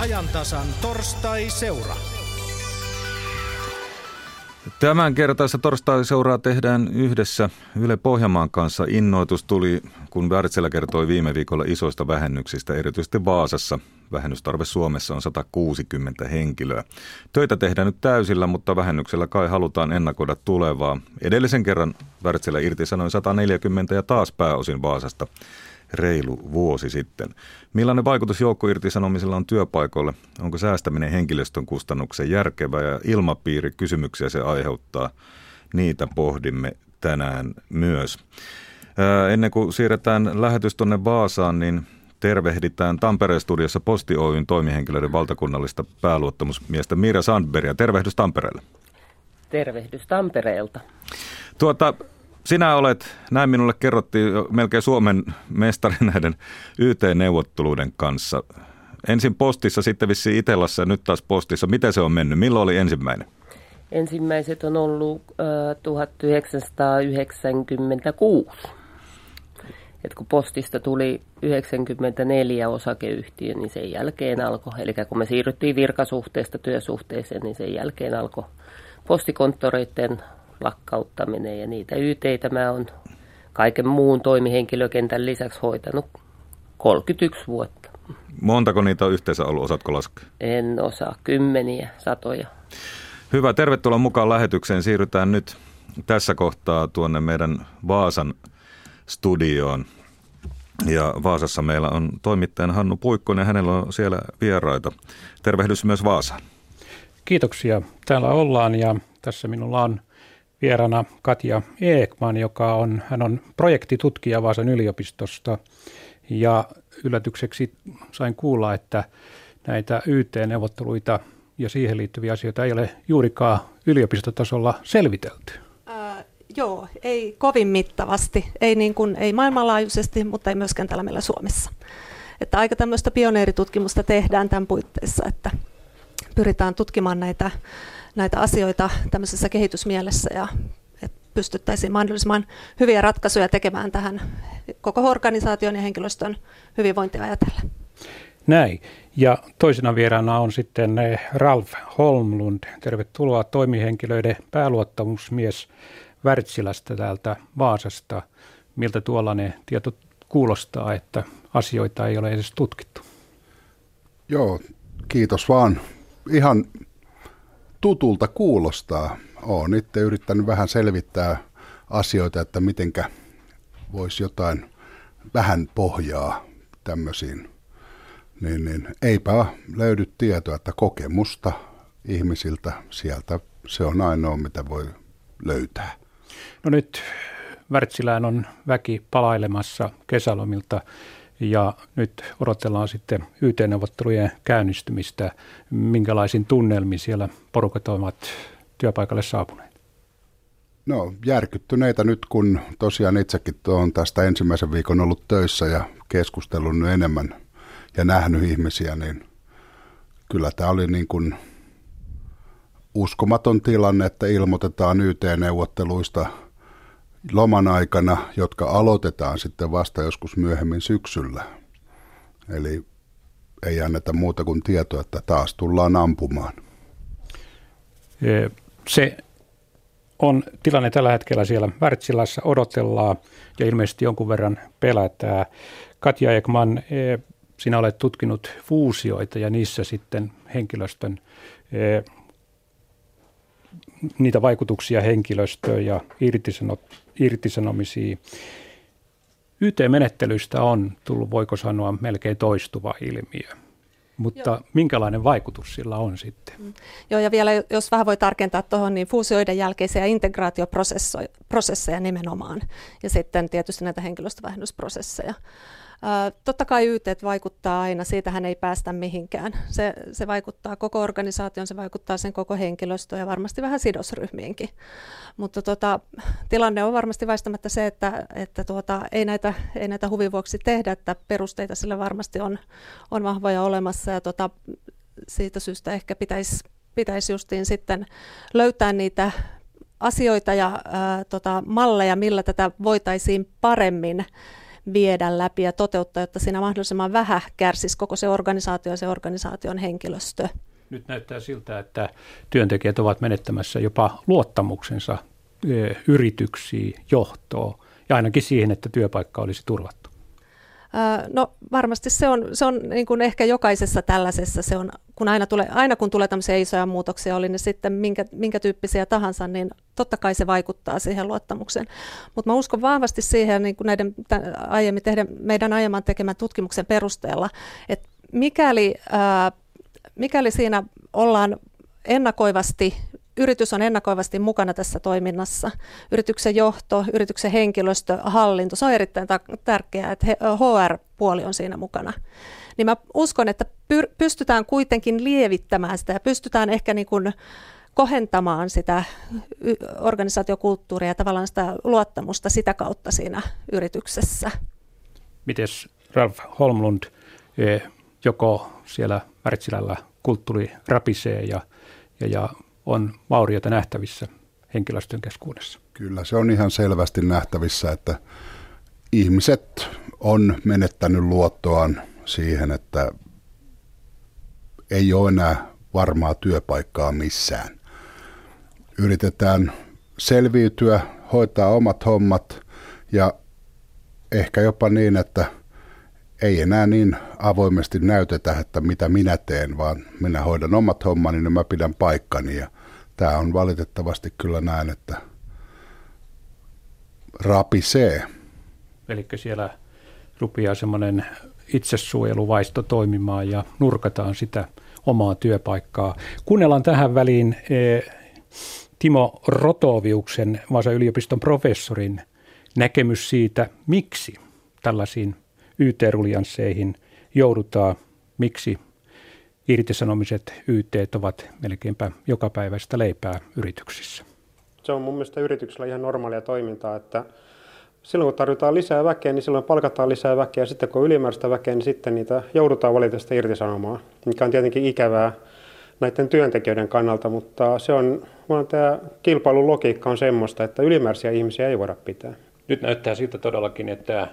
ajantasan torstai-seura. Tämän kertaista torstai-seuraa tehdään yhdessä Yle Pohjanmaan kanssa. Innoitus tuli, kun Wärtsilä kertoi viime viikolla isoista vähennyksistä, erityisesti Vaasassa. Vähennystarve Suomessa on 160 henkilöä. Töitä tehdään nyt täysillä, mutta vähennyksellä kai halutaan ennakoida tulevaa. Edellisen kerran Wärtsilä irtisanoi 140 ja taas pääosin Vaasasta reilu vuosi sitten. Millainen vaikutus joukkoirtisanomisella on työpaikoille? Onko säästäminen henkilöstön kustannuksen järkevä ja ilmapiiri kysymyksiä se aiheuttaa? Niitä pohdimme tänään myös. Ää, ennen kuin siirretään lähetys tuonne Vaasaan, niin tervehditään Tampereen studiossa Posti Oyn toimihenkilöiden valtakunnallista pääluottamusmiestä Mira Sandbergia. Tervehdys Tampereelle. Tervehdys Tampereelta. Tuota, sinä olet, näin minulle kerrottiin, melkein Suomen mestari näiden YT-neuvotteluiden kanssa. Ensin postissa, sitten vissiin Itellassa ja nyt taas postissa. Miten se on mennyt? Milloin oli ensimmäinen? Ensimmäiset on ollut äh, 1996. Et kun postista tuli 94 osakeyhtiö, niin sen jälkeen alkoi, eli kun me siirryttiin virkasuhteesta työsuhteeseen, niin sen jälkeen alkoi postikonttoreiden lakkauttaminen ja niitä YTitä mä oon kaiken muun toimihenkilökentän lisäksi hoitanut 31 vuotta. Montako niitä on yhteensä ollut, osaatko laskea? En osaa, kymmeniä, satoja. Hyvä, tervetuloa mukaan lähetykseen. Siirrytään nyt tässä kohtaa tuonne meidän Vaasan studioon. Ja Vaasassa meillä on toimittajan Hannu Puikkonen, hänellä on siellä vieraita. Tervehdys myös Vaasaan. Kiitoksia. Täällä ollaan ja tässä minulla on vierana Katja Eekman, joka on, hän on projektitutkija Vaasan yliopistosta ja yllätykseksi sain kuulla, että näitä YT-neuvotteluita ja siihen liittyviä asioita ei ole juurikaan yliopistotasolla selvitelty. Äh, joo, ei kovin mittavasti, ei, niin kuin, ei maailmanlaajuisesti, mutta ei myöskään täällä meillä Suomessa. Että aika tämmöistä pioneeritutkimusta tehdään tämän puitteissa, että pyritään tutkimaan näitä näitä asioita tämmöisessä kehitysmielessä ja että pystyttäisiin mahdollisimman hyviä ratkaisuja tekemään tähän koko organisaation ja henkilöstön hyvinvointia ajatellen. Näin. Ja toisena vieraana on sitten eh, Ralf Holmlund. Tervetuloa toimihenkilöiden pääluottamusmies Wärtsilästä täältä Vaasasta. Miltä tuollainen tieto kuulostaa, että asioita ei ole edes tutkittu? Joo, kiitos vaan. Ihan tutulta kuulostaa. Olen itse yrittänyt vähän selvittää asioita, että mitenkä voisi jotain vähän pohjaa tämmöisiin. Niin, niin eipä löydy tietoa, että kokemusta ihmisiltä sieltä se on ainoa, mitä voi löytää. No nyt Wärtsilään on väki palailemassa kesälomilta ja nyt odotellaan sitten YT-neuvottelujen käynnistymistä. Minkälaisin tunnelmin siellä porukat ovat työpaikalle saapuneet? No järkyttyneitä nyt, kun tosiaan itsekin olen tästä ensimmäisen viikon ollut töissä ja keskustellut enemmän ja nähnyt ihmisiä, niin kyllä tämä oli niin kuin uskomaton tilanne, että ilmoitetaan YT-neuvotteluista – loman aikana, jotka aloitetaan sitten vasta joskus myöhemmin syksyllä. Eli ei anneta muuta kuin tietoa, että taas tullaan ampumaan. Se on tilanne tällä hetkellä siellä Wärtsilässä, odotellaan ja ilmeisesti jonkun verran pelätään. Katja Ekman, sinä olet tutkinut fuusioita ja niissä sitten henkilöstön niitä vaikutuksia henkilöstöön ja irtisanot, irtisanomisiin. YT-menettelystä on tullut, voiko sanoa, melkein toistuva ilmiö. Mutta Joo. minkälainen vaikutus sillä on sitten? Mm. Joo, ja vielä jos vähän voi tarkentaa tuohon, niin fuusioiden jälkeisiä integraatioprosesseja nimenomaan. Ja sitten tietysti näitä henkilöstövähennysprosesseja. Totta kai YT vaikuttaa aina, siitähän ei päästä mihinkään. Se, se vaikuttaa koko organisaation, se vaikuttaa sen koko henkilöstöön ja varmasti vähän sidosryhmiinkin. Mutta tota, tilanne on varmasti väistämättä se, että, että tuota, ei, näitä, ei näitä huvin vuoksi tehdä, että perusteita sillä varmasti on, on vahvoja olemassa ja tota, siitä syystä ehkä pitäisi pitäisi justiin sitten löytää niitä asioita ja ää, tota, malleja, millä tätä voitaisiin paremmin viedä läpi ja toteuttaa, jotta siinä mahdollisimman vähän kärsisi koko se organisaatio ja se organisaation henkilöstö. Nyt näyttää siltä, että työntekijät ovat menettämässä jopa luottamuksensa yrityksiin, johtoon ja ainakin siihen, että työpaikka olisi turvattu. No varmasti se on, se on niin kuin ehkä jokaisessa tällaisessa, se on, kun aina, tulee, aina kun tulee tämmöisiä isoja muutoksia, oli ne sitten minkä, minkä tyyppisiä tahansa, niin totta kai se vaikuttaa siihen luottamukseen. Mutta mä uskon vahvasti siihen niin kuin näiden aiemmin tehdä, meidän aiemman tekemän tutkimuksen perusteella, että mikäli, ää, mikäli siinä ollaan ennakoivasti yritys on ennakoivasti mukana tässä toiminnassa. Yrityksen johto, yrityksen henkilöstö, hallinto, se on erittäin tärkeää, että HR-puoli on siinä mukana. Niin mä uskon, että pystytään kuitenkin lievittämään sitä ja pystytään ehkä niin kuin kohentamaan sitä organisaatiokulttuuria ja tavallaan sitä luottamusta sitä kautta siinä yrityksessä. Mites Ralf Holmlund, e, joko siellä Wärtsilällä kulttuuri rapisee ja, ja, ja on vaurioita nähtävissä henkilöstön keskuudessa. Kyllä se on ihan selvästi nähtävissä, että ihmiset on menettänyt luottoaan siihen, että ei ole enää varmaa työpaikkaa missään. Yritetään selviytyä, hoitaa omat hommat ja ehkä jopa niin, että ei enää niin avoimesti näytetä, että mitä minä teen, vaan minä hoidan omat hommani ja mä pidän paikkani ja tämä on valitettavasti kyllä näin, että rapisee. Eli siellä rupeaa semmoinen itsesuojeluvaisto toimimaan ja nurkataan sitä omaa työpaikkaa. Kuunnellaan tähän väliin e, Timo Rotoviuksen Vaasan yliopiston professorin näkemys siitä, miksi tällaisiin YT-ruliansseihin joudutaan, miksi irtisanomiset YT ovat melkeinpä jokapäiväistä leipää yrityksissä. Se on mun mielestä yrityksellä ihan normaalia toimintaa, että silloin kun tarvitaan lisää väkeä, niin silloin palkataan lisää väkeä. Sitten kun on ylimääräistä väkeä, niin sitten niitä joudutaan valitettavasti irtisanomaan, mikä on tietenkin ikävää näiden työntekijöiden kannalta, mutta se on, vaan tämä kilpailun logiikka on semmoista, että ylimääräisiä ihmisiä ei voida pitää. Nyt näyttää siltä todellakin, että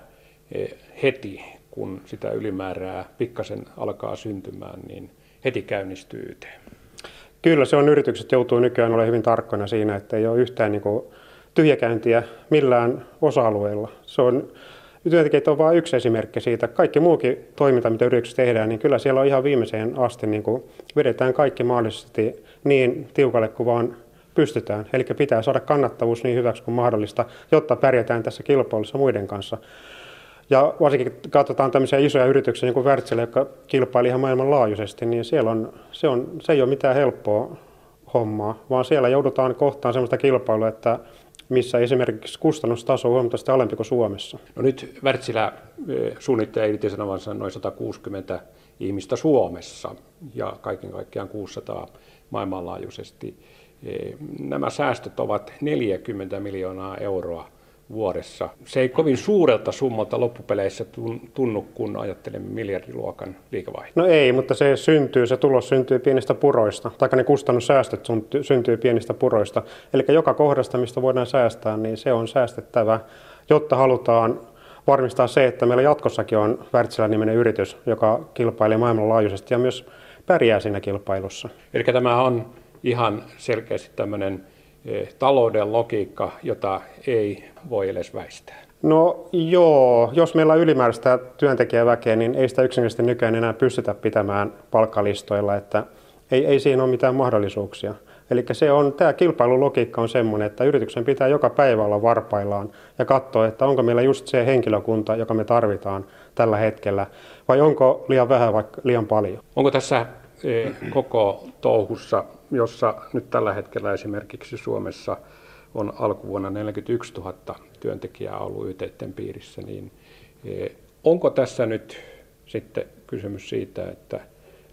heti kun sitä ylimäärää pikkasen alkaa syntymään, niin heti käynnistyy YT. Kyllä, se on yritykset joutuu nykyään olemaan hyvin tarkkoina siinä, että ei ole yhtään niin kuin tyhjäkäyntiä millään osa-alueella. Se on, työntekijät on vain yksi esimerkki siitä. Kaikki muukin toiminta, mitä yrityksessä tehdään, niin kyllä siellä on ihan viimeiseen asti niin kuin vedetään kaikki mahdollisesti niin tiukalle kuin vaan pystytään. Eli pitää saada kannattavuus niin hyväksi kuin mahdollista, jotta pärjätään tässä kilpailussa muiden kanssa. Ja varsinkin katsotaan tämmöisiä isoja yrityksiä, niin kuin Wärtsilä, joka kilpaili ihan maailmanlaajuisesti, niin siellä on, se, on, se ei ole mitään helppoa hommaa, vaan siellä joudutaan kohtaan sellaista kilpailua, että missä esimerkiksi kustannustaso on huomattavasti alempi kuin Suomessa. No nyt Wärtsilä suunnittelee irtisanovansa noin 160 ihmistä Suomessa ja kaiken kaikkiaan 600 maailmanlaajuisesti. Nämä säästöt ovat 40 miljoonaa euroa vuodessa. Se ei kovin suurelta summalta loppupeleissä tunnu, kun ajattelemme miljardiluokan liikevaihtoa. No ei, mutta se syntyy, se tulos syntyy pienistä puroista, tai ne kustannussäästöt syntyy pienistä puroista. Eli joka kohdasta, mistä voidaan säästää, niin se on säästettävä, jotta halutaan varmistaa se, että meillä jatkossakin on Wärtsilä-niminen yritys, joka kilpailee maailmanlaajuisesti ja myös pärjää siinä kilpailussa. Eli tämä on ihan selkeästi tämmöinen talouden logiikka, jota ei voi edes väistää? No joo, jos meillä on ylimääräistä työntekijäväkeä, niin ei sitä yksinkertaisesti nykyään enää pystytä pitämään palkkalistoilla, että ei, ei siinä ole mitään mahdollisuuksia. Eli se on, tämä kilpailulogiikka on semmoinen, että yrityksen pitää joka päivä olla varpaillaan ja katsoa, että onko meillä just se henkilökunta, joka me tarvitaan tällä hetkellä, vai onko liian vähän vai liian paljon. Onko tässä eh, koko touhussa jossa nyt tällä hetkellä esimerkiksi Suomessa on alkuvuonna 41 000 työntekijää ollut YTTn piirissä, niin e, onko tässä nyt sitten kysymys siitä, että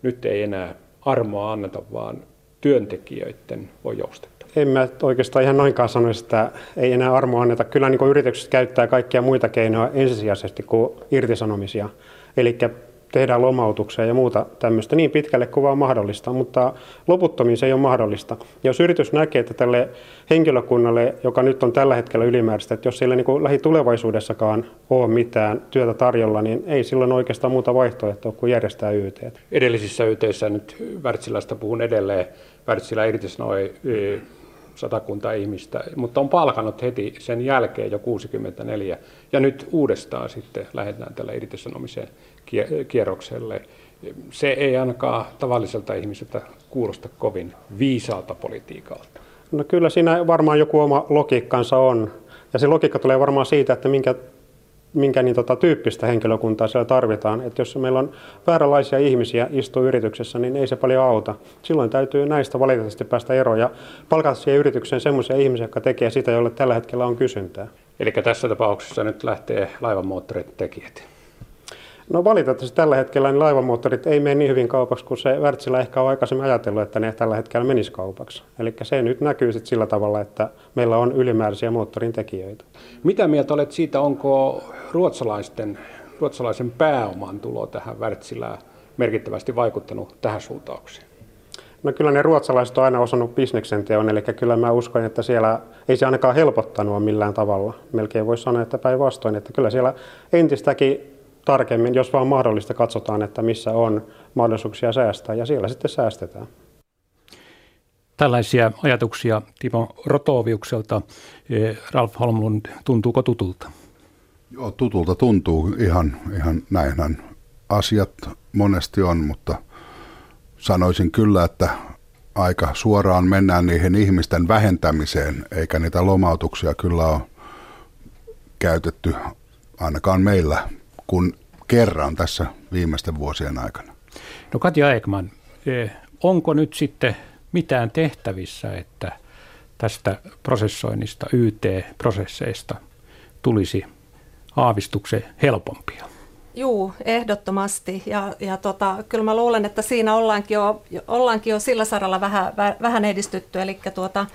nyt ei enää armoa anneta, vaan työntekijöiden voi joustetta? En mä oikeastaan ihan noinkaan sanoisi, että ei enää armoa anneta. Kyllä niin yritykset käyttää kaikkia muita keinoja ensisijaisesti kuin irtisanomisia. Eli tehdään lomautuksia ja muuta tämmöistä niin pitkälle kuin vaan mahdollista, mutta loputtomiin se ei ole mahdollista. Jos yritys näkee, että tälle henkilökunnalle, joka nyt on tällä hetkellä ylimääräistä, että jos siellä niin lähitulevaisuudessakaan ole mitään työtä tarjolla, niin ei silloin oikeastaan muuta vaihtoehtoa kuin järjestää YT. Edellisissä YTissä nyt Wärtsilästä puhun edelleen. Wärtsilä irtisanoi satakunta ihmistä, mutta on palkannut heti sen jälkeen jo 64 ja nyt uudestaan sitten lähdetään tällä irtisanomiseen kierrokselle. Se ei ainakaan tavalliselta ihmiseltä kuulosta kovin viisaalta politiikalta. No kyllä siinä varmaan joku oma logiikkansa on. Ja se logiikka tulee varmaan siitä, että minkä minkä niin tota, tyyppistä henkilökuntaa siellä tarvitaan. Että jos meillä on vääränlaisia ihmisiä istuu yrityksessä, niin ei se paljon auta. Silloin täytyy näistä valitettavasti päästä eroon ja palkata siihen yritykseen sellaisia ihmisiä, jotka tekee sitä, jolle tällä hetkellä on kysyntää. Eli tässä tapauksessa nyt lähtee laivanmoottorit tekijät. No valitettavasti tällä hetkellä niin laivamoottorit ei mene niin hyvin kaupaksi kuin se Wärtsilä ehkä on aikaisemmin ajatellut, että ne tällä hetkellä menisi kaupaksi. Eli se nyt näkyy sitten sillä tavalla, että meillä on ylimääräisiä moottorin tekijöitä. Mitä mieltä olet siitä, onko ruotsalaisten, ruotsalaisen pääoman tulo tähän Wärtsilään merkittävästi vaikuttanut tähän suuntaukseen? No kyllä ne ruotsalaiset on aina osannut bisneksen teon, eli kyllä mä uskon, että siellä ei se ainakaan helpottanut millään tavalla. Melkein voisi sanoa, että päinvastoin, että kyllä siellä entistäkin tarkemmin, jos vaan mahdollista, katsotaan, että missä on mahdollisuuksia säästää ja siellä sitten säästetään. Tällaisia ajatuksia Timo Rotoviukselta. E, Ralf Holmlund, tuntuuko tutulta? Joo, tutulta tuntuu. Ihan, ihan näinhän asiat monesti on, mutta sanoisin kyllä, että aika suoraan mennään niihin ihmisten vähentämiseen, eikä niitä lomautuksia kyllä ole käytetty ainakaan meillä kuin kerran tässä viimeisten vuosien aikana. No Katja Ekman, e, onko nyt sitten mitään tehtävissä, että tästä prosessoinnista, YT-prosesseista tulisi aavistuksen helpompia? Juu, ehdottomasti. Ja, ja tota, kyllä mä luulen, että siinä ollaankin jo, ollaankin jo sillä saralla vähän, vähän edistytty. Eli tuota,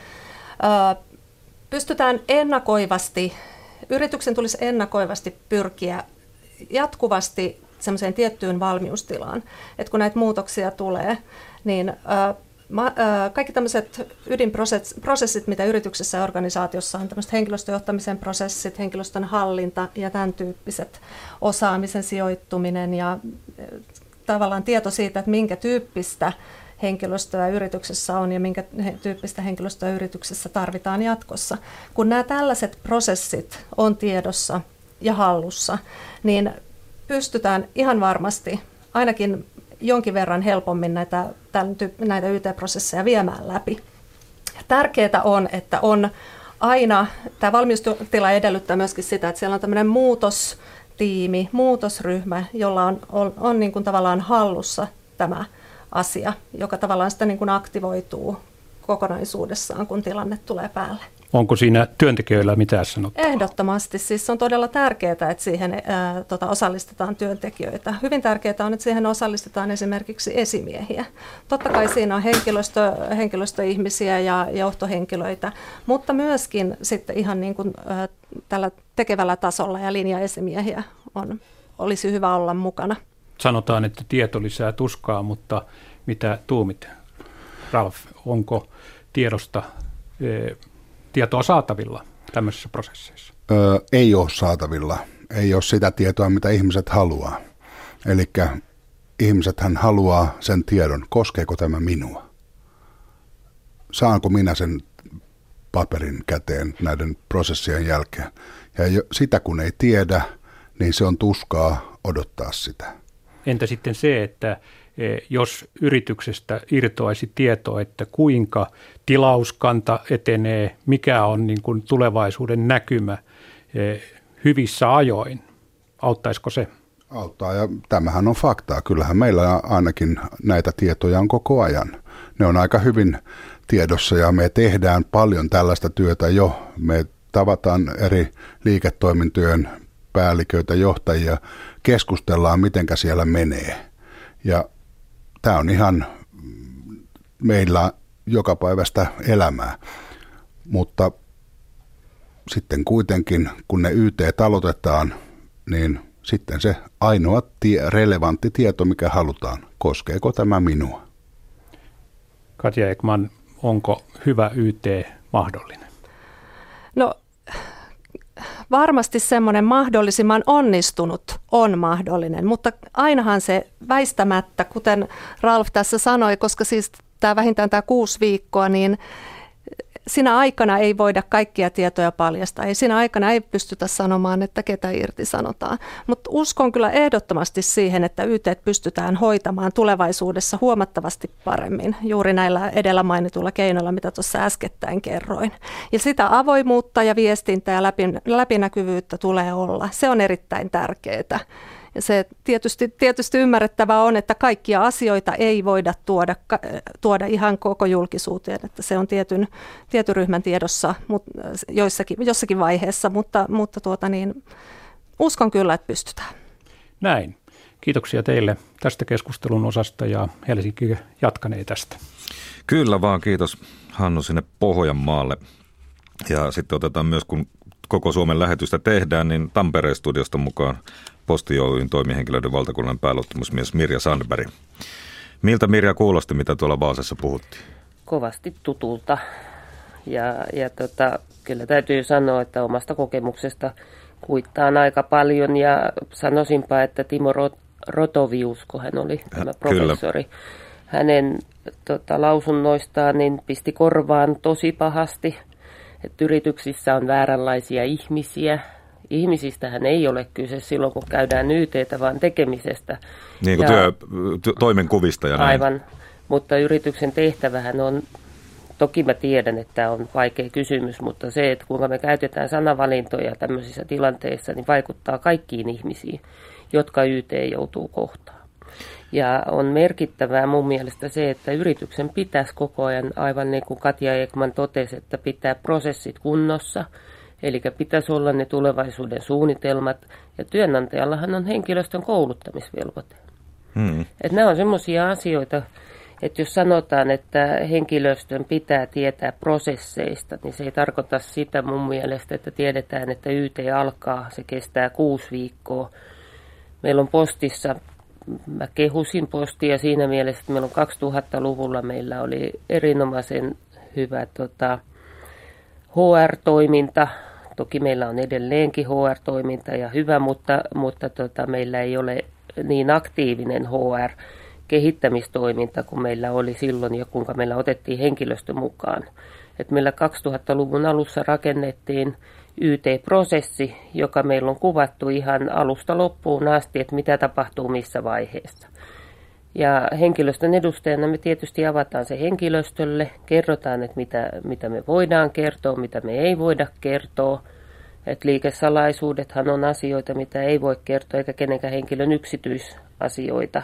pystytään ennakoivasti, yrityksen tulisi ennakoivasti pyrkiä jatkuvasti semmoiseen tiettyyn valmiustilaan, että kun näitä muutoksia tulee, niin kaikki tämmöiset ydinprosessit, mitä yrityksessä ja organisaatiossa on, tämmöiset henkilöstöjohtamisen prosessit, henkilöstön hallinta ja tämän tyyppiset osaamisen sijoittuminen ja tavallaan tieto siitä, että minkä tyyppistä henkilöstöä yrityksessä on ja minkä tyyppistä henkilöstöä yrityksessä tarvitaan jatkossa. Kun nämä tällaiset prosessit on tiedossa ja hallussa, niin pystytään ihan varmasti ainakin jonkin verran helpommin näitä, näitä YT-prosesseja viemään läpi. Tärkeää on, että on aina, tämä valmiustila edellyttää myöskin sitä, että siellä on tämmöinen muutostiimi, muutosryhmä, jolla on, on, on niin kuin tavallaan hallussa tämä asia, joka tavallaan sitä niin kuin aktivoituu kokonaisuudessaan, kun tilanne tulee päälle. Onko siinä työntekijöillä mitään sanottavaa? Ehdottomasti. Siis on todella tärkeää, että siihen ää, tota, osallistetaan työntekijöitä. Hyvin tärkeää on, että siihen osallistetaan esimerkiksi esimiehiä. Totta kai siinä on henkilöstö, henkilöstöihmisiä ja johtohenkilöitä, mutta myöskin sitten ihan niin kuin, ää, tällä tekevällä tasolla ja linjaesimiehiä on, olisi hyvä olla mukana. Sanotaan, että tieto lisää tuskaa, mutta mitä tuumit, Ralf, onko tiedosta tietoa saatavilla tämmöisissä prosesseissa? Öö, ei ole saatavilla. Ei ole sitä tietoa, mitä ihmiset haluaa. Eli ihmisethän haluaa sen tiedon, koskeeko tämä minua. Saanko minä sen paperin käteen näiden prosessien jälkeen. Ja jo, sitä kun ei tiedä, niin se on tuskaa odottaa sitä. Entä sitten se, että jos yrityksestä irtoaisi tietoa, että kuinka tilauskanta etenee, mikä on niin kuin tulevaisuuden näkymä eh, hyvissä ajoin. Auttaisiko se? Auttaa ja tämähän on faktaa. Kyllähän meillä ainakin näitä tietoja on koko ajan. Ne on aika hyvin tiedossa ja me tehdään paljon tällaista työtä jo. Me tavataan eri liiketoimintojen päälliköitä, johtajia, keskustellaan, mitenkä siellä menee. Ja tämä on ihan meillä jokapäiväistä elämää. Mutta sitten kuitenkin, kun ne YT talotetaan, niin sitten se ainoa tie, relevantti tieto, mikä halutaan, koskeeko tämä minua. Katja Ekman, onko hyvä YT mahdollinen? No varmasti semmoinen mahdollisimman onnistunut on mahdollinen, mutta ainahan se väistämättä, kuten Ralf tässä sanoi, koska siis tämä vähintään tämä kuusi viikkoa, niin sinä aikana ei voida kaikkia tietoja paljastaa. Ei siinä aikana ei pystytä sanomaan, että ketä irti sanotaan. Mutta uskon kyllä ehdottomasti siihen, että YT pystytään hoitamaan tulevaisuudessa huomattavasti paremmin juuri näillä edellä mainituilla keinoilla, mitä tuossa äskettäin kerroin. Ja sitä avoimuutta ja viestintää ja läpinäkyvyyttä tulee olla. Se on erittäin tärkeää. Ja se tietysti, tietysti ymmärrettävää on, että kaikkia asioita ei voida tuoda, tuoda ihan koko julkisuuteen, että se on tietyn, tietyn ryhmän tiedossa mutta joissakin, jossakin vaiheessa, mutta, mutta tuota niin, uskon kyllä, että pystytään. Näin. Kiitoksia teille tästä keskustelun osasta ja Helsinki jatkanee tästä. Kyllä vaan, kiitos Hannu sinne Pohjanmaalle. Ja sitten otetaan myös, kun koko Suomen lähetystä tehdään, niin Tampereen studiosta mukaan Posti Oyn toimihenkilöiden valtakunnan pääluottamusmies Mirja Sandberg. Miltä Mirja kuulosti, mitä tuolla Vaasassa puhuttiin? Kovasti tutulta. Ja, ja tota, kyllä täytyy sanoa, että omasta kokemuksesta kuittaan aika paljon ja sanoisinpa, että Timo Rotovius, kun hän oli tämä professori, kyllä. hänen tota, lausunnoistaan niin pisti korvaan tosi pahasti, että yrityksissä on vääränlaisia ihmisiä, ihmisistähän ei ole kyse silloin, kun käydään YTtä, vaan tekemisestä. Niin kuin ja, työ, toimenkuvista ja näin. Aivan, mutta yrityksen tehtävähän on, toki mä tiedän, että tämä on vaikea kysymys, mutta se, että kuinka me käytetään sanavalintoja tämmöisissä tilanteissa, niin vaikuttaa kaikkiin ihmisiin, jotka YT joutuu kohtaan. Ja on merkittävää mun mielestä se, että yrityksen pitäisi koko ajan, aivan niin kuin Katja Ekman totesi, että pitää prosessit kunnossa – Eli pitäisi olla ne tulevaisuuden suunnitelmat. Ja työnantajallahan on henkilöstön kouluttamisvelvoite. Hmm. Että nämä on sellaisia asioita, että jos sanotaan, että henkilöstön pitää tietää prosesseista, niin se ei tarkoita sitä mun mielestä, että tiedetään, että YT alkaa, se kestää kuusi viikkoa. Meillä on postissa, mä kehusin postia siinä mielessä, että meillä on 2000-luvulla meillä oli erinomaisen hyvä tota, HR-toiminta, Toki meillä on edelleenkin HR-toiminta ja hyvä, mutta, mutta tota, meillä ei ole niin aktiivinen HR kehittämistoiminta kuin meillä oli silloin ja kuinka meillä otettiin henkilöstö mukaan. Et meillä 2000-luvun alussa rakennettiin YT-prosessi, joka meillä on kuvattu ihan alusta loppuun asti, että mitä tapahtuu missä vaiheessa. Ja henkilöstön edustajana me tietysti avataan se henkilöstölle, kerrotaan, että mitä, mitä me voidaan kertoa, mitä me ei voida kertoa. Että liikesalaisuudethan on asioita, mitä ei voi kertoa, eikä kenenkään henkilön yksityisasioita.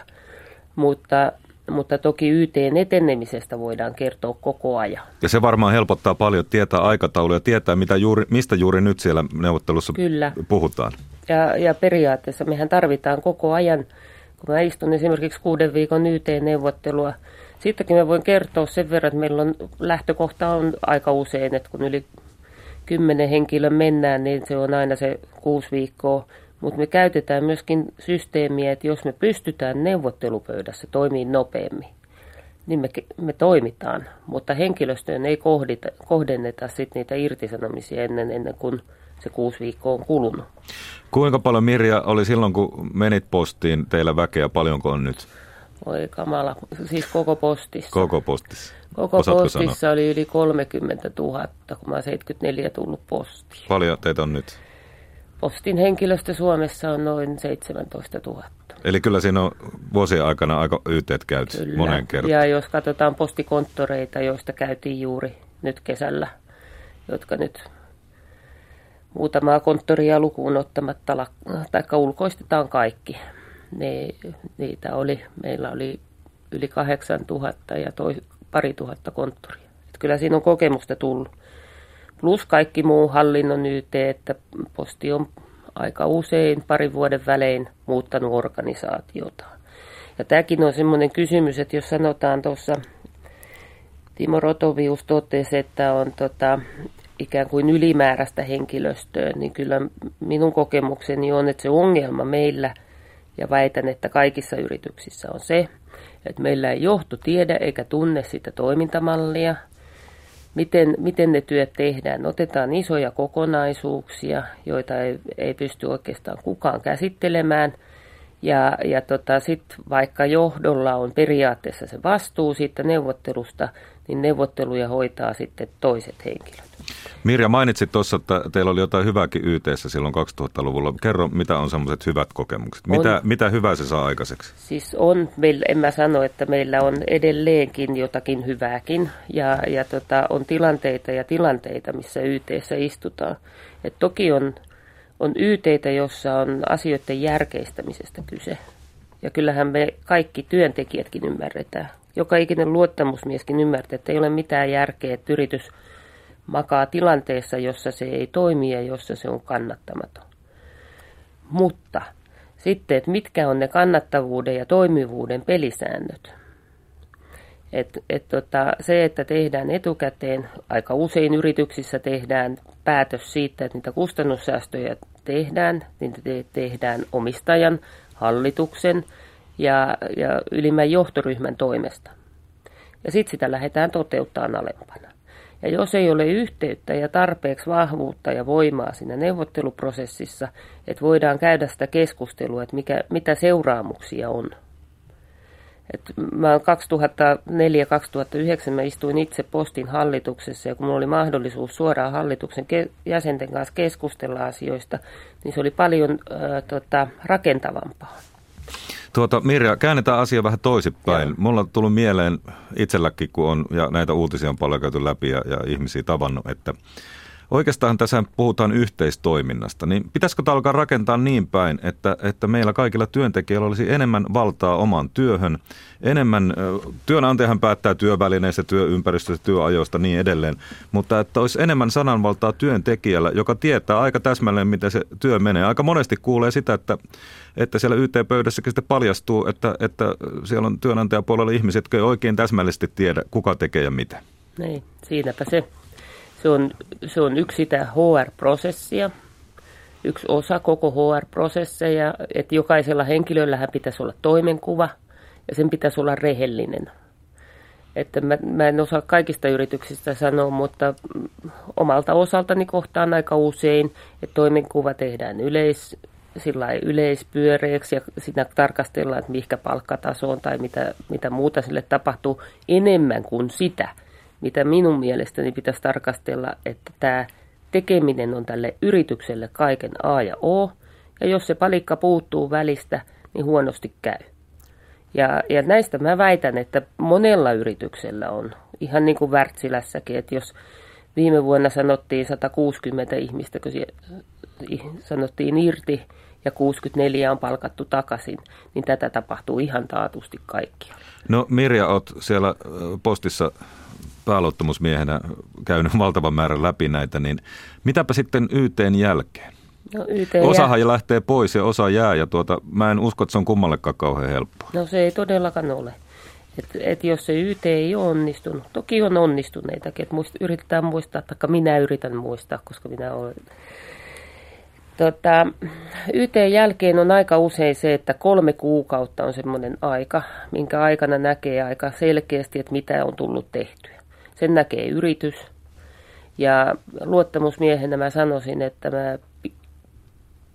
Mutta, mutta toki YTn etenemisestä voidaan kertoa koko ajan. Ja se varmaan helpottaa paljon tietää aikatauluja, tietää mitä juuri, mistä juuri nyt siellä neuvottelussa Kyllä. puhutaan. Ja, ja periaatteessa mehän tarvitaan koko ajan – kun mä istun esimerkiksi kuuden viikon YT-neuvottelua, sittenkin mä voin kertoa sen verran, että meillä on lähtökohta on aika usein, että kun yli kymmenen henkilön mennään, niin se on aina se kuusi viikkoa. Mutta me käytetään myöskin systeemiä, että jos me pystytään neuvottelupöydässä toimimaan nopeammin, niin me, me toimitaan. Mutta henkilöstöön ei kohdita, kohdenneta sit niitä irtisanomisia ennen, ennen kuin se kuusi viikkoa on kulunut. Kuinka paljon Mirja oli silloin, kun menit postiin teillä väkeä, paljonko on nyt? Oi kamala, siis koko postissa. Koko postissa. Koko Osaatko postissa sanoa? oli yli 30 000, kun mä 74 tullut postiin. Paljon teitä on nyt? Postin henkilöstö Suomessa on noin 17 000. Eli kyllä siinä on vuosien aikana aika yhteet käyty kyllä. monen kertaan. Ja jos katsotaan postikonttoreita, joista käytiin juuri nyt kesällä, jotka nyt muutamaa konttoria lukuun ottamatta, tai ulkoistetaan kaikki. Ne, niitä oli, meillä oli yli 8000 ja toi, pari tuhatta konttoria. Et kyllä siinä on kokemusta tullut. Plus kaikki muu hallinnon YT, että posti on aika usein parin vuoden välein muuttanut organisaatiota. Ja tämäkin on semmoinen kysymys, että jos sanotaan tuossa, Timo Rotovius totesi, että on tota, ikään kuin ylimääräistä henkilöstöä, niin kyllä minun kokemukseni on, että se ongelma meillä, ja väitän, että kaikissa yrityksissä on se, että meillä ei johto tiedä eikä tunne sitä toimintamallia, miten, miten ne työt tehdään. Otetaan isoja kokonaisuuksia, joita ei, ei pysty oikeastaan kukaan käsittelemään – ja, ja tota, sitten vaikka johdolla on periaatteessa se vastuu siitä neuvottelusta, niin neuvotteluja hoitaa sitten toiset henkilöt. Mirja, mainitsit tuossa, että teillä oli jotain hyvääkin YTssä silloin 2000-luvulla. Kerro, mitä on semmoiset hyvät kokemukset? Mitä, on, mitä hyvää se saa aikaiseksi? Siis on, meillä, en mä sano, että meillä on edelleenkin jotakin hyvääkin. Ja, ja tota, on tilanteita ja tilanteita, missä YTssä istutaan. Et toki on on YTitä, jossa on asioiden järkeistämisestä kyse. Ja kyllähän me kaikki työntekijätkin ymmärretään. Joka ikinen luottamusmieskin ymmärtää, että ei ole mitään järkeä, että yritys makaa tilanteessa, jossa se ei toimi ja jossa se on kannattamaton. Mutta sitten, että mitkä on ne kannattavuuden ja toimivuuden pelisäännöt. Et, et tota, se, että tehdään etukäteen, aika usein yrityksissä tehdään päätös siitä, että niitä kustannussäästöjä tehdään, niin te- tehdään omistajan, hallituksen ja, ja ylimmän johtoryhmän toimesta. Ja sitten sitä lähdetään toteuttaa alempana. Ja jos ei ole yhteyttä ja tarpeeksi vahvuutta ja voimaa siinä neuvotteluprosessissa, että voidaan käydä sitä keskustelua, että mikä, mitä seuraamuksia on – et mä 2004-2009 mä istuin itse postin hallituksessa ja kun mulla oli mahdollisuus suoraan hallituksen ke- jäsenten kanssa keskustella asioista, niin se oli paljon äh, tota, rakentavampaa. Tuota, Mirja, käännetään asia vähän toisinpäin. Joo. Mulla on tullut mieleen itselläkin, kun on, ja näitä uutisia on paljon käyty läpi ja, ja ihmisiä tavannut, että Oikeastaan tässä puhutaan yhteistoiminnasta, niin pitäisikö tämä alkaa rakentaa niin päin, että, että meillä kaikilla työntekijöillä olisi enemmän valtaa omaan työhön, enemmän, työnantajahan päättää työvälineistä, työympäristöstä, työajoista niin edelleen, mutta että olisi enemmän sananvaltaa työntekijällä, joka tietää aika täsmälleen, miten se työ menee. Aika monesti kuulee sitä, että, että siellä YT-pöydässäkin sitten paljastuu, että, että siellä on työnantajapuolella ihmiset, jotka ei oikein täsmällisesti tiedä, kuka tekee ja mitä. Niin, siinäpä se. Se on, se on yksi sitä HR-prosessia, yksi osa koko HR-prosesseja, että jokaisella henkilöllähän pitäisi olla toimenkuva ja sen pitäisi olla rehellinen. Että mä, mä en osaa kaikista yrityksistä sanoa, mutta omalta osaltani kohtaan aika usein, että toimenkuva tehdään yleis, sillä yleispyöreäksi ja siinä tarkastellaan, että mihinkä palkkatasoon tai mitä, mitä muuta sille tapahtuu enemmän kuin sitä – mitä minun mielestäni pitäisi tarkastella, että tämä tekeminen on tälle yritykselle kaiken A ja O, ja jos se palikka puuttuu välistä, niin huonosti käy. Ja, ja näistä mä väitän, että monella yrityksellä on, ihan niin kuin Wärtsilässäkin, että jos viime vuonna sanottiin 160 ihmistä, kun sanottiin irti ja 64 on palkattu takaisin, niin tätä tapahtuu ihan taatusti kaikkialla. No Mirja, olet siellä postissa pääluottamusmiehenä käynyt valtavan määrän läpi näitä, niin mitäpä sitten YTn jälkeen? No, YT Osahan jää. lähtee pois ja osa jää ja tuota, mä en usko, että se on kummallekaan kauhean helppoa. No se ei todellakaan ole. Et, et jos se YT ei ole onnistunut, toki on onnistuneitakin, että muist, yritetään muistaa, tai minä yritän muistaa, koska minä olen Tota, YT jälkeen on aika usein se, että kolme kuukautta on semmoinen aika, minkä aikana näkee aika selkeästi, että mitä on tullut tehtyä. Sen näkee yritys. Ja luottamusmiehenä mä sanoisin, että mä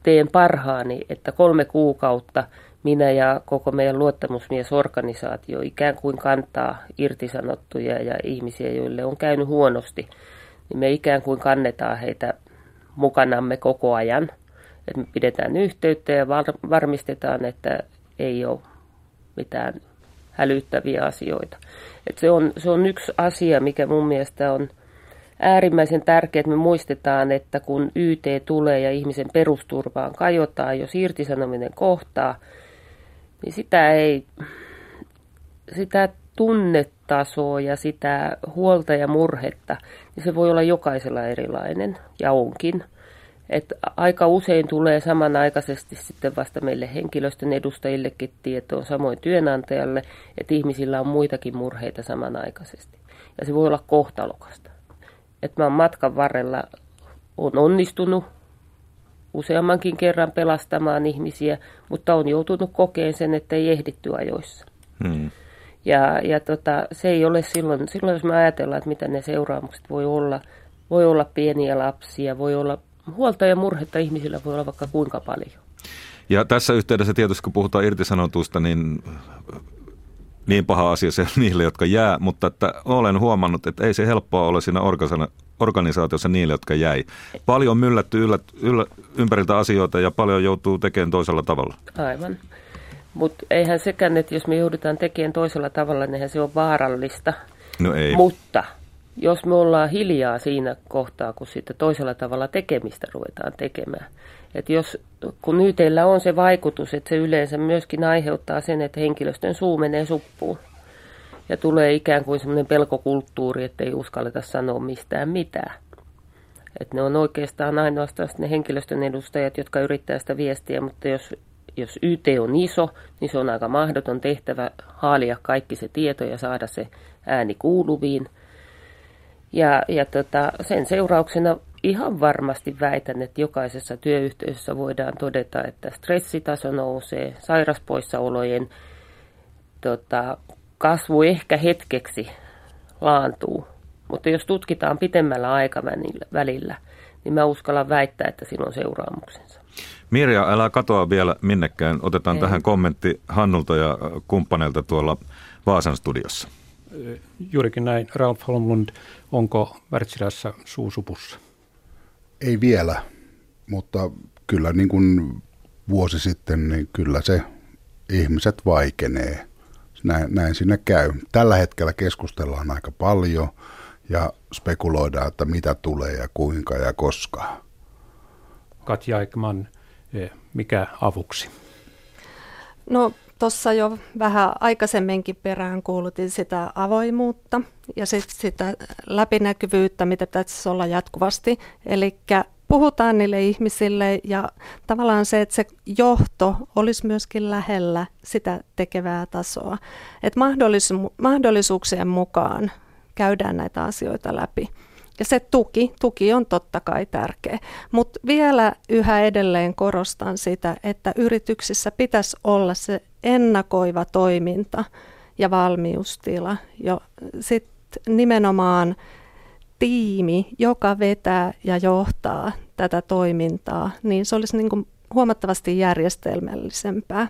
teen parhaani, että kolme kuukautta minä ja koko meidän luottamusmiesorganisaatio ikään kuin kantaa irtisanottuja ja ihmisiä, joille on käynyt huonosti, niin me ikään kuin kannetaan heitä mukanamme koko ajan. Että me pidetään yhteyttä ja varmistetaan, että ei ole mitään hälyttäviä asioita. Et se, on, se on yksi asia, mikä mun mielestä on äärimmäisen tärkeää, että me muistetaan, että kun YT tulee ja ihmisen perusturvaan kajotaan, jos irtisanominen kohtaa, niin sitä ei, sitä tunnetasoa ja sitä huolta ja murhetta, niin se voi olla jokaisella erilainen ja onkin. Et aika usein tulee samanaikaisesti sitten vasta meille henkilöstön edustajillekin tietoon, samoin työnantajalle, että ihmisillä on muitakin murheita samanaikaisesti. Ja se voi olla kohtalokasta. että mä oon matkan varrella on onnistunut useammankin kerran pelastamaan ihmisiä, mutta on joutunut kokeen sen, että ei ehditty ajoissa. Hmm. Ja, ja tota, se ei ole silloin, silloin, jos me ajatellaan, että mitä ne seuraamukset voi olla, voi olla pieniä lapsia, voi olla huolta ja murhetta ihmisillä voi olla vaikka kuinka paljon. Ja tässä yhteydessä tietysti, kun puhutaan irtisanotusta, niin niin paha asia se niille, jotka jää, mutta että olen huomannut, että ei se helppoa ole siinä organisaatiossa niille, jotka jäi. Paljon myllätty yllä, yllä, ympäriltä asioita ja paljon joutuu tekemään toisella tavalla. Aivan. Mutta eihän sekään, että jos me joudutaan tekemään toisella tavalla, niin se on vaarallista. No ei. Mutta jos me ollaan hiljaa siinä kohtaa, kun sitten toisella tavalla tekemistä ruvetaan tekemään. Että jos, kun YTllä on se vaikutus, että se yleensä myöskin aiheuttaa sen, että henkilöstön suu menee suppuun. Ja tulee ikään kuin semmoinen pelkokulttuuri, että ei uskalleta sanoa mistään mitään. Että ne on oikeastaan ainoastaan ne henkilöstön edustajat, jotka yrittää sitä viestiä, mutta jos, jos YT on iso, niin se on aika mahdoton tehtävä haalia kaikki se tieto ja saada se ääni kuuluviin – ja, ja tota, sen seurauksena ihan varmasti väitän, että jokaisessa työyhteisössä voidaan todeta, että stressitaso nousee, sairaspoissaolojen tota, kasvu ehkä hetkeksi laantuu. Mutta jos tutkitaan pitemmällä aikavälillä, niin mä uskallan väittää, että sillä on seuraamuksensa. Mirja, älä katoa vielä minnekään. Otetaan Ei. tähän kommentti Hannulta ja kumppaneilta tuolla Vaasan studiossa. Juurikin näin. Ralf Holmlund, onko Wärtsilässä suusupussa? Ei vielä, mutta kyllä niin kuin vuosi sitten, niin kyllä se ihmiset vaikenee. Näin, näin sinne käy. Tällä hetkellä keskustellaan aika paljon ja spekuloidaan, että mitä tulee ja kuinka ja koska. Katja Aikman, eh, mikä avuksi? No Tuossa jo vähän aikaisemminkin perään kuulutin sitä avoimuutta ja sit sitä läpinäkyvyyttä, mitä pitäisi olla jatkuvasti. Eli puhutaan niille ihmisille ja tavallaan se, että se johto olisi myöskin lähellä sitä tekevää tasoa. Että mahdollisu- mahdollisuuksien mukaan käydään näitä asioita läpi. Ja se tuki, tuki on totta kai tärkeä. Mutta vielä yhä edelleen korostan sitä, että yrityksissä pitäisi olla se ennakoiva toiminta ja valmiustila. Jo sitten nimenomaan tiimi, joka vetää ja johtaa tätä toimintaa, niin se olisi niin kuin huomattavasti järjestelmällisempää.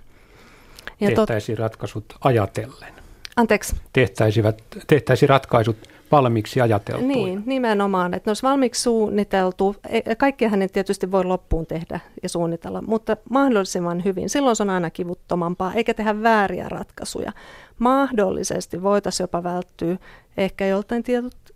Ja Tehtäisiin tot... ratkaisut ajatellen. Anteeksi? Tehtäisivät, tehtäisiin ratkaisut valmiiksi ajateltu. Niin, nimenomaan, että ne olisi valmiiksi suunniteltu. E, kaikkiahan ne tietysti voi loppuun tehdä ja suunnitella, mutta mahdollisimman hyvin. Silloin se on aina kivuttomampaa, eikä tehdä vääriä ratkaisuja. Mahdollisesti voitaisiin jopa välttyä ehkä joltain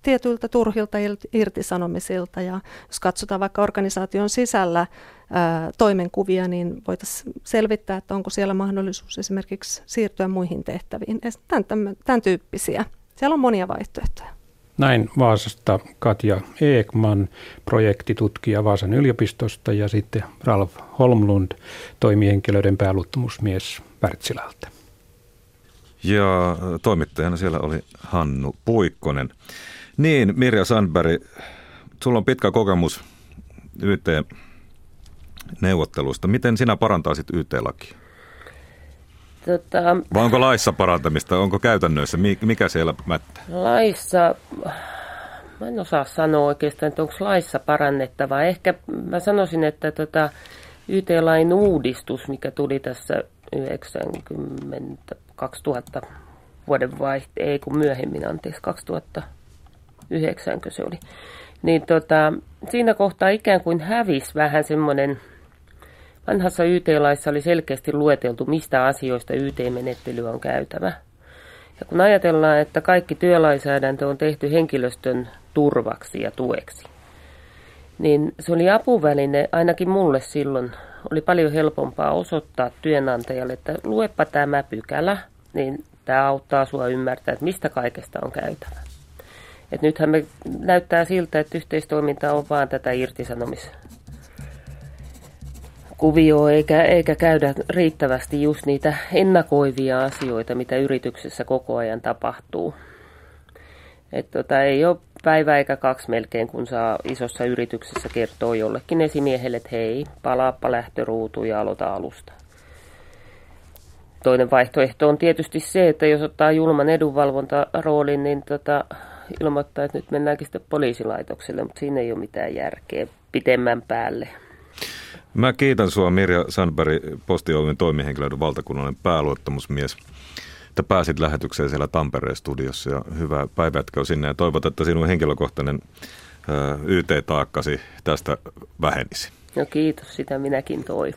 tietyiltä turhilta irtisanomisilta. Ja jos katsotaan vaikka organisaation sisällä ää, toimenkuvia, niin voitaisiin selvittää, että onko siellä mahdollisuus esimerkiksi siirtyä muihin tehtäviin. Tämän, tämän, tämän tyyppisiä. Siellä on monia vaihtoehtoja. Näin Vaasasta Katja Eekman, projektitutkija Vaasan yliopistosta ja sitten Ralf Holmlund, toimihenkilöiden pääluottamusmies Wärtsilältä. Ja toimittajana siellä oli Hannu Puikkonen. Niin, Mirja Sandberg, sulla on pitkä kokemus YT-neuvottelusta. Miten sinä parantaisit YT-lakia? Tota, Vai onko laissa parantamista? Onko käytännössä? Mikä siellä mättää? Laissa, mä en osaa sanoa oikeastaan, että onko laissa parannettavaa. Ehkä mä sanoisin, että tota, YT-lain uudistus, mikä tuli tässä 90, 2000 vuoden vaihte, ei kun myöhemmin, anteeksi, 2009 se oli. Niin tota, siinä kohtaa ikään kuin hävisi vähän semmoinen Vanhassa YT-laissa oli selkeästi lueteltu, mistä asioista YT-menettely on käytävä. Ja kun ajatellaan, että kaikki työlainsäädäntö on tehty henkilöstön turvaksi ja tueksi, niin se oli apuväline ainakin mulle silloin. Oli paljon helpompaa osoittaa työnantajalle, että luepa tämä pykälä, niin tämä auttaa sinua ymmärtää, että mistä kaikesta on käytävä. Et nythän me näyttää siltä, että yhteistoiminta on vaan tätä irtisanomis kuvio eikä, eikä käydä riittävästi just niitä ennakoivia asioita, mitä yrityksessä koko ajan tapahtuu. että tota, ei ole päivä eikä kaksi melkein, kun saa isossa yrityksessä kertoa jollekin esimiehelle, että hei, palaappa lähtöruutu ja aloita alusta. Toinen vaihtoehto on tietysti se, että jos ottaa julman edunvalvontaroolin, niin tota, ilmoittaa, että nyt mennäänkin sitten poliisilaitokselle, mutta siinä ei ole mitään järkeä pitemmän päälle. Mä kiitän sua Mirja Sandberg, Posti Oyn toimihenkilöiden valtakunnallinen pääluottamusmies, että pääsit lähetykseen siellä Tampereen studiossa ja hyvää päivätköä sinne ja toivot, että sinun henkilökohtainen YT-taakkasi tästä vähenisi. No kiitos, sitä minäkin toivon.